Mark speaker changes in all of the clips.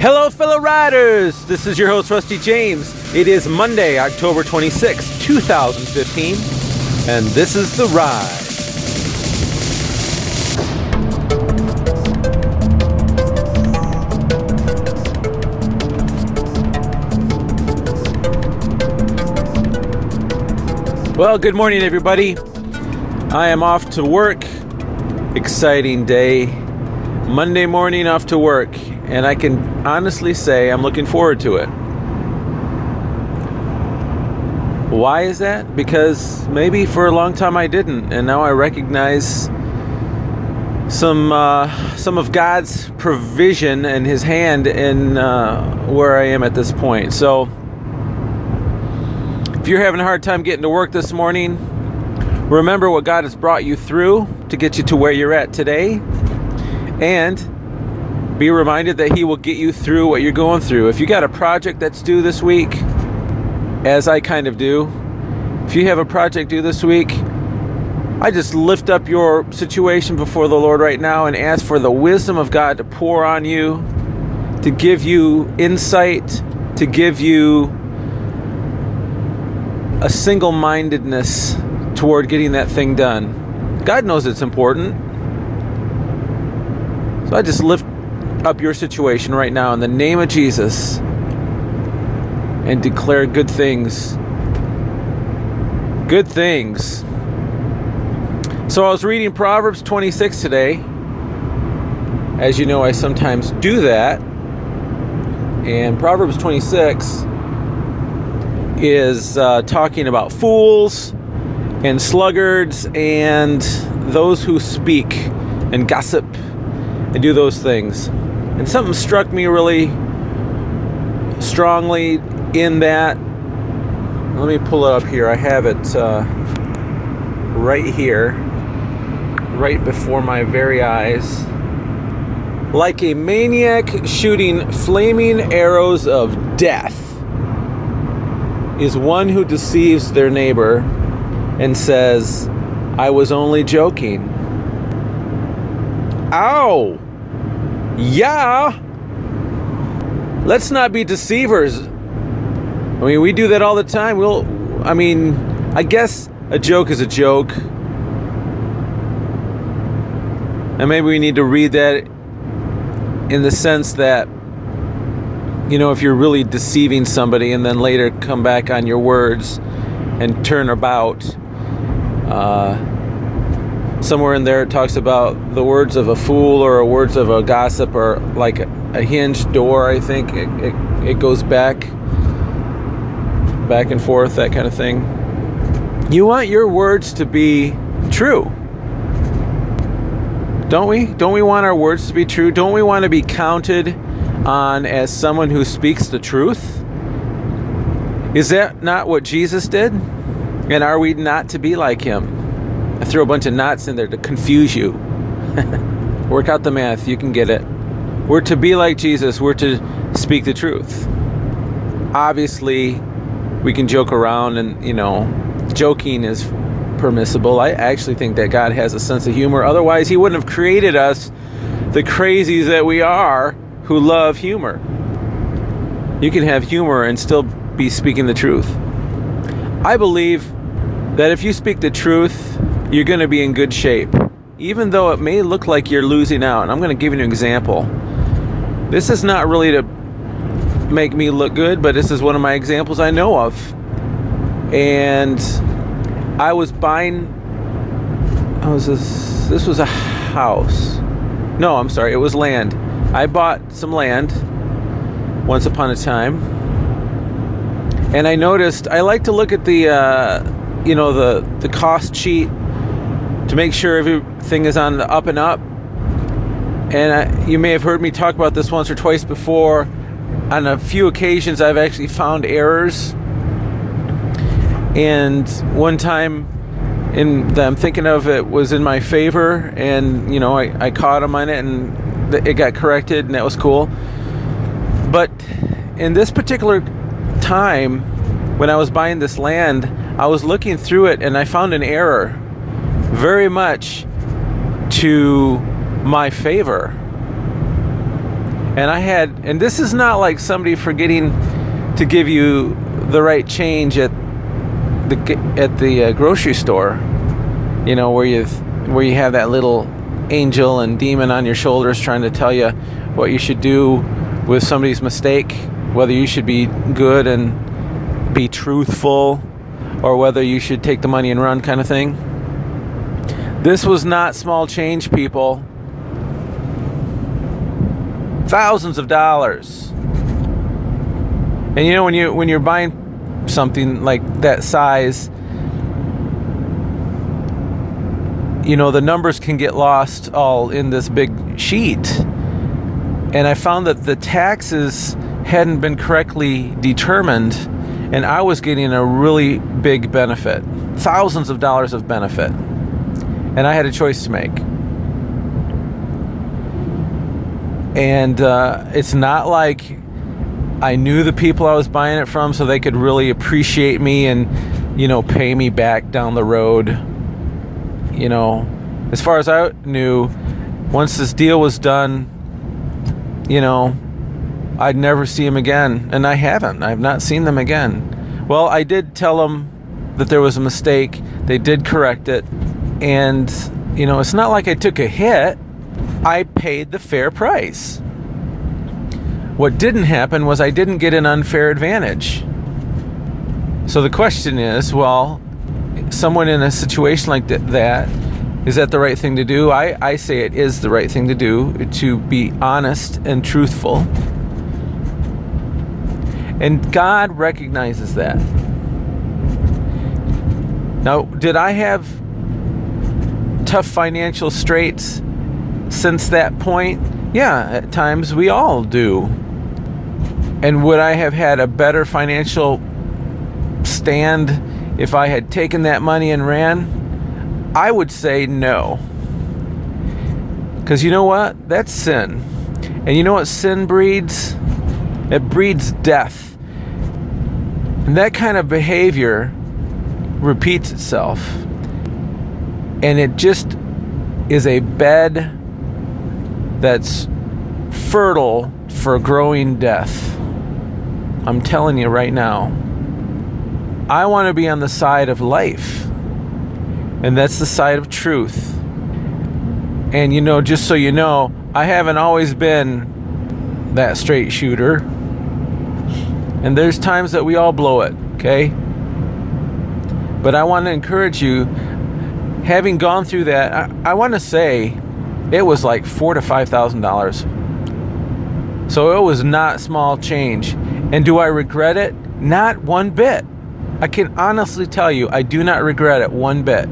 Speaker 1: Hello, fellow riders! This is your host, Rusty James. It is Monday, October 26, 2015, and this is The Ride. Well, good morning, everybody. I am off to work. Exciting day. Monday morning, off to work and I can honestly say I'm looking forward to it. Why is that? Because maybe for a long time I didn't, and now I recognize some uh, some of God's provision and His hand in uh, where I am at this point. So, if you're having a hard time getting to work this morning, remember what God has brought you through to get you to where you're at today, and be reminded that He will get you through what you're going through. If you got a project that's due this week, as I kind of do, if you have a project due this week, I just lift up your situation before the Lord right now and ask for the wisdom of God to pour on you, to give you insight, to give you a single mindedness toward getting that thing done. God knows it's important. So I just lift up your situation right now in the name of Jesus and declare good things. Good things. So I was reading Proverbs 26 today. As you know, I sometimes do that. And Proverbs 26 is uh, talking about fools and sluggards and those who speak and gossip and do those things. And something struck me really strongly in that. Let me pull it up here. I have it uh, right here, right before my very eyes. Like a maniac shooting flaming arrows of death is one who deceives their neighbor and says, I was only joking. Ow! Yeah. Let's not be deceivers. I mean, we do that all the time. We'll, I mean, I guess a joke is a joke. And maybe we need to read that in the sense that, you know, if you're really deceiving somebody and then later come back on your words and turn about, uh, somewhere in there it talks about the words of a fool or words of a gossip or like a, a hinged door i think. It, it, it, goes back back and forth that kind of thing. You want your words to be true. Don't we? Don't we want our words to be true? Don't we want to be counted on as someone who speaks the truth? Is that not what jesus did? And are we not to be like him I threw a bunch of knots in there to confuse you. Work out the math, you can get it. We're to be like Jesus, we're to speak the truth. Obviously, we can joke around, and you know, joking is permissible. I actually think that God has a sense of humor. Otherwise, He wouldn't have created us, the crazies that we are, who love humor. You can have humor and still be speaking the truth. I believe that if you speak the truth, you're going to be in good shape, even though it may look like you're losing out. And I'm going to give you an example. This is not really to make me look good, but this is one of my examples I know of. And I was buying. I was this, this was a house. No, I'm sorry, it was land. I bought some land once upon a time, and I noticed I like to look at the, uh, you know, the the cost sheet to make sure everything is on the up and up. And I, you may have heard me talk about this once or twice before. On a few occasions, I've actually found errors. And one time, in that I'm thinking of, it was in my favor, and you know, I, I caught him on it, and it got corrected, and that was cool. But in this particular time, when I was buying this land, I was looking through it, and I found an error very much to my favor. And I had, and this is not like somebody forgetting to give you the right change at the at the uh, grocery store. You know where you where you have that little angel and demon on your shoulders trying to tell you what you should do with somebody's mistake, whether you should be good and be truthful or whether you should take the money and run kind of thing. This was not small change, people. Thousands of dollars. And you know when you when you're buying something like that size, you know the numbers can get lost all in this big sheet. And I found that the taxes hadn't been correctly determined and I was getting a really big benefit. Thousands of dollars of benefit and I had a choice to make. And uh, it's not like I knew the people I was buying it from, so they could really appreciate me and, you know, pay me back down the road. You know, as far as I knew, once this deal was done, you know, I'd never see him again. And I haven't. I've not seen them again. Well, I did tell them that there was a mistake. They did correct it. And, you know, it's not like I took a hit, I paid the fair price. What didn't happen was I didn't get an unfair advantage. So the question is well, someone in a situation like that, is that the right thing to do? I, I say it is the right thing to do to be honest and truthful. And God recognizes that. Now, did I have tough financial straits since that point? Yeah, at times we all do. And would I have had a better financial stand if I had taken that money and ran? I would say no. Because you know what? That's sin. And you know what sin breeds? It breeds death. And that kind of behavior repeats itself and it just is a bed that's fertile for growing death. I'm telling you right now. I want to be on the side of life, and that's the side of truth. And you know, just so you know, I haven't always been that straight shooter. And there's times that we all blow it, okay? But I want to encourage you having gone through that, I, I want to say it was like four to five thousand dollars. So it was not small change. And do I regret it? Not one bit. I can honestly tell you, I do not regret it one bit.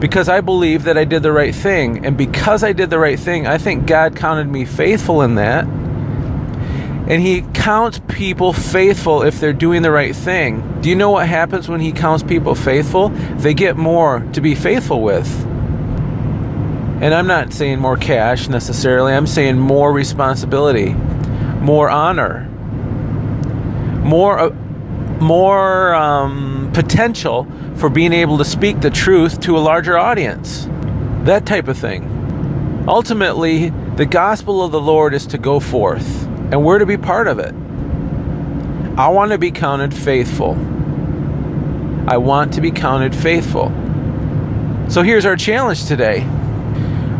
Speaker 1: Because I believe that I did the right thing. And because I did the right thing, I think God counted me faithful in that. And he counts people faithful if they're doing the right thing. Do you know what happens when he counts people faithful? They get more to be faithful with. And I'm not saying more cash necessarily, I'm saying more responsibility, more honor, more, uh, more um, potential for being able to speak the truth to a larger audience. That type of thing. Ultimately, the gospel of the Lord is to go forth and we're to be part of it. I want to be counted faithful. I want to be counted faithful. So here's our challenge today.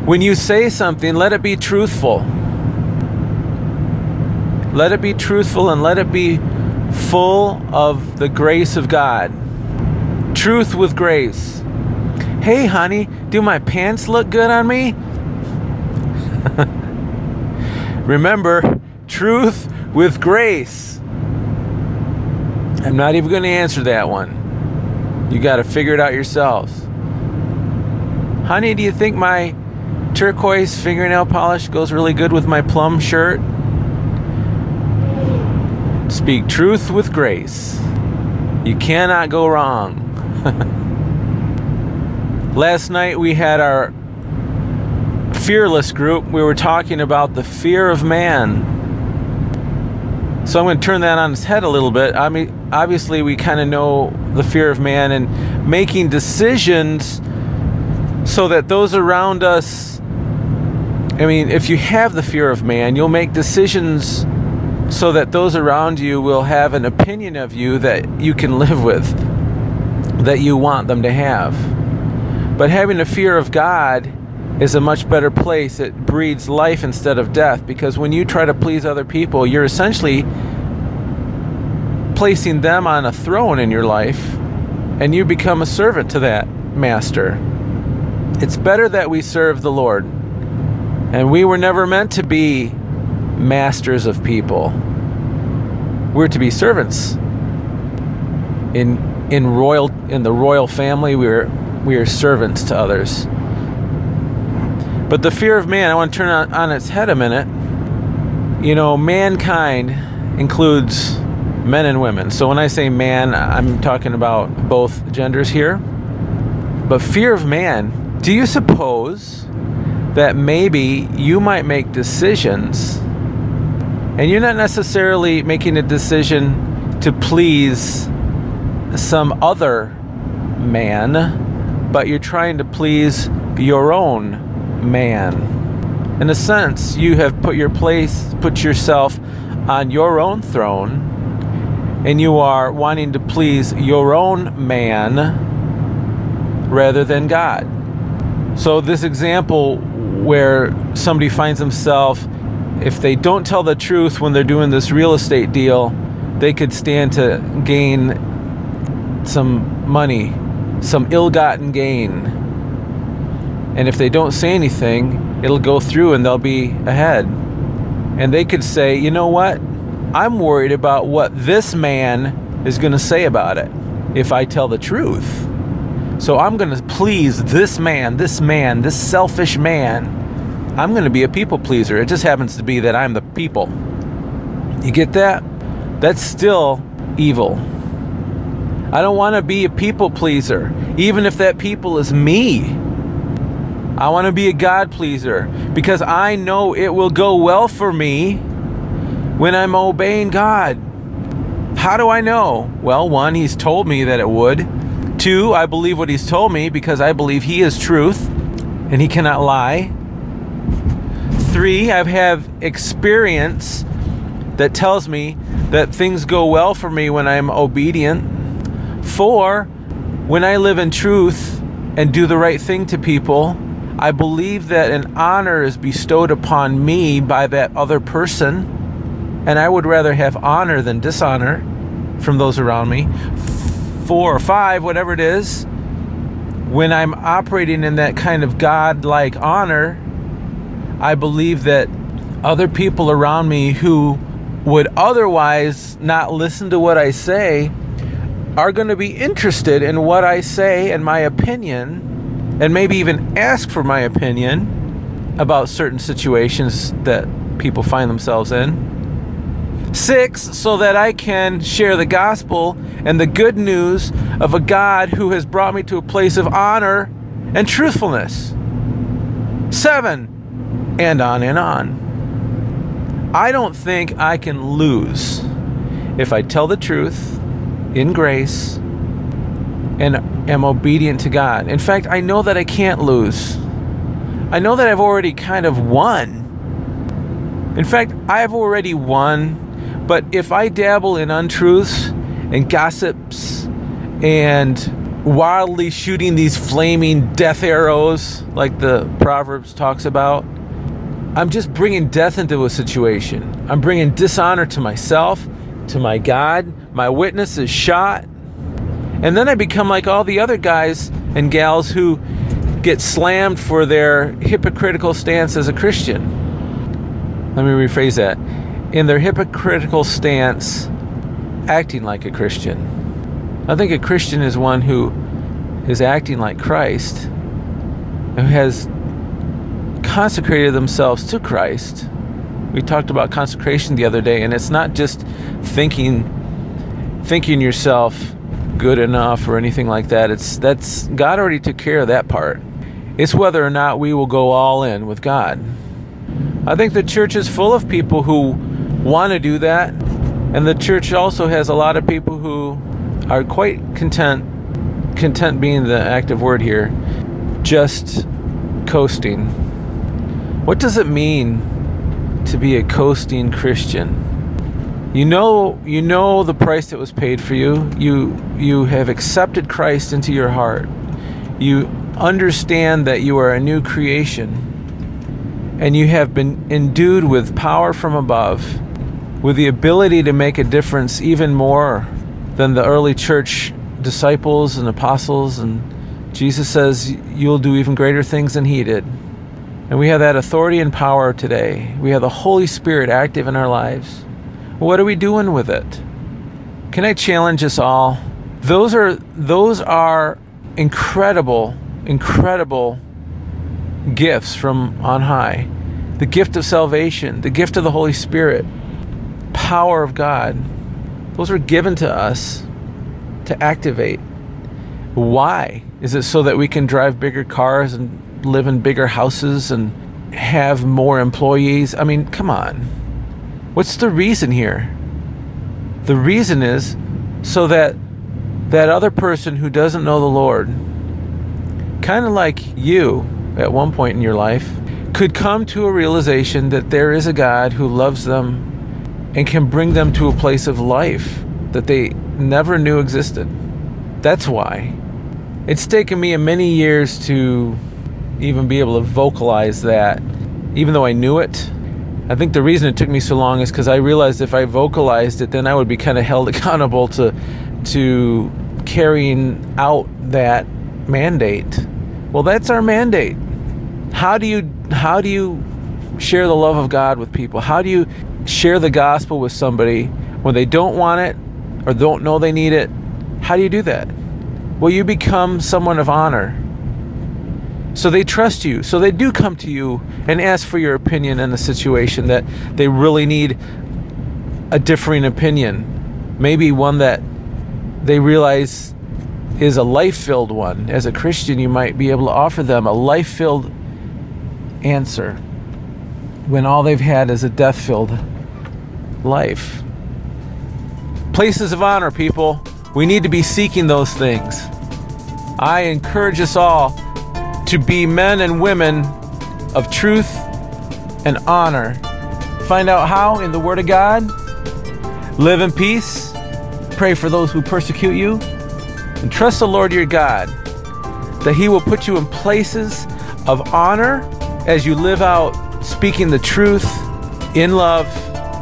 Speaker 1: When you say something, let it be truthful. Let it be truthful and let it be full of the grace of God. Truth with grace. Hey, honey, do my pants look good on me? Remember, truth with grace? I'm not even going to answer that one. You got to figure it out yourselves. Honey, do you think my turquoise fingernail polish goes really good with my plum shirt? Speak truth with grace. You cannot go wrong. Last night we had our fearless group. We were talking about the fear of man. So I'm going to turn that on its head a little bit. I mean, obviously, we kind of know the fear of man and making decisions so that those around us I mean, if you have the fear of man, you'll make decisions so that those around you will have an opinion of you that you can live with, that you want them to have. But having a fear of God is a much better place. It breeds life instead of death because when you try to please other people, you're essentially placing them on a throne in your life and you become a servant to that master. It's better that we serve the Lord. And we were never meant to be masters of people. We're to be servants. In in royal in the royal family, we're we are servants to others. But the fear of man, I want to turn on, on its head a minute. You know, mankind includes men and women. So when I say man, I'm talking about both genders here. But fear of man, do you suppose that maybe you might make decisions and you're not necessarily making a decision to please some other man, but you're trying to please your own man. In a sense, you have put your place, put yourself on your own throne, and you are wanting to please your own man rather than God. So, this example where somebody finds himself if they don't tell the truth when they're doing this real estate deal, they could stand to gain some money, some ill gotten gain. And if they don't say anything, it'll go through and they'll be ahead. And they could say, you know what? I'm worried about what this man is going to say about it if I tell the truth. So I'm going to please this man, this man, this selfish man I'm going to be a people pleaser. It just happens to be that I'm the people. You get that? That's still evil. I don't want to be a people pleaser, even if that people is me. I want to be a God pleaser because I know it will go well for me when I'm obeying God. How do I know? Well, one, He's told me that it would. Two, I believe what He's told me because I believe He is truth and He cannot lie. Three, I have experience that tells me that things go well for me when I'm obedient. Four, when I live in truth and do the right thing to people, I believe that an honor is bestowed upon me by that other person, and I would rather have honor than dishonor from those around me. Four or five, whatever it is, when I'm operating in that kind of God like honor, I believe that other people around me who would otherwise not listen to what I say are going to be interested in what I say and my opinion, and maybe even ask for my opinion about certain situations that people find themselves in. Six, so that I can share the gospel and the good news of a God who has brought me to a place of honor and truthfulness. Seven, and on and on. I don't think I can lose if I tell the truth in grace and am obedient to God. In fact, I know that I can't lose. I know that I've already kind of won. In fact, I have already won, but if I dabble in untruths and gossips and wildly shooting these flaming death arrows like the Proverbs talks about, I'm just bringing death into a situation. I'm bringing dishonor to myself, to my God. My witness is shot. And then I become like all the other guys and gals who get slammed for their hypocritical stance as a Christian. Let me rephrase that. In their hypocritical stance, acting like a Christian. I think a Christian is one who is acting like Christ, who has consecrated themselves to Christ. We talked about consecration the other day, and it's not just thinking thinking yourself good enough or anything like that. It's that's God already took care of that part. It's whether or not we will go all in with God. I think the church is full of people who want to do that, and the church also has a lot of people who are quite content content being the active word here, just coasting What does it mean to be a coasting Christian? You know, you know the price that was paid for you. You you have accepted Christ into your heart. You understand that you are a new creation. And you have been endued with power from above, with the ability to make a difference even more than the early church disciples and apostles and Jesus says you'll do even greater things than he did. And we have that authority and power today. We have the Holy Spirit active in our lives. What are we doing with it? Can I challenge us all? Those are those are incredible, incredible gifts from on high. The gift of salvation, the gift of the Holy Spirit, power of God. Those are given to us to activate. Why? Is it so that we can drive bigger cars and live in bigger houses and have more employees? I mean, come on. What's the reason here? The reason is so that that other person who doesn't know the Lord, kind of like you at one point in your life, could come to a realization that there is a God who loves them and can bring them to a place of life that they never knew existed. That's why. It's taken me many years to even be able to vocalize that, even though I knew it. I think the reason it took me so long is because I realized if I vocalized it, then I would be kind of held accountable to to carrying out that mandate. Well, that's our mandate. How do you how do you share the love of God with people? How do you share the gospel with somebody when they don't want it or don't know they need it? How do you do that? Well, you become someone of honor. So they trust you. So they do come to you and ask for your opinion in a situation that they really need a differing opinion. Maybe one that they realize is a life filled one. As a Christian, you might be able to offer them a life filled answer when all they've had is a death filled life. Places of honor, people. We need to be seeking those things. I encourage us all to be men and women of truth and honor. Find out how in the Word of God. Live in peace. Pray for those who persecute you. And trust the Lord your God that He will put you in places of honor as you live out speaking the truth in love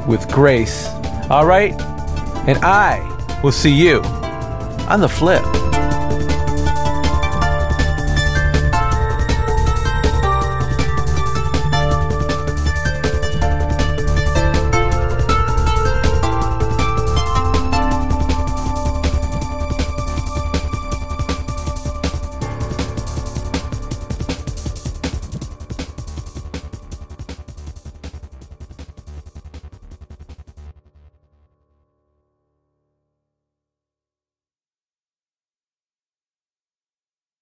Speaker 1: with grace. All right? And I will see you on the flip.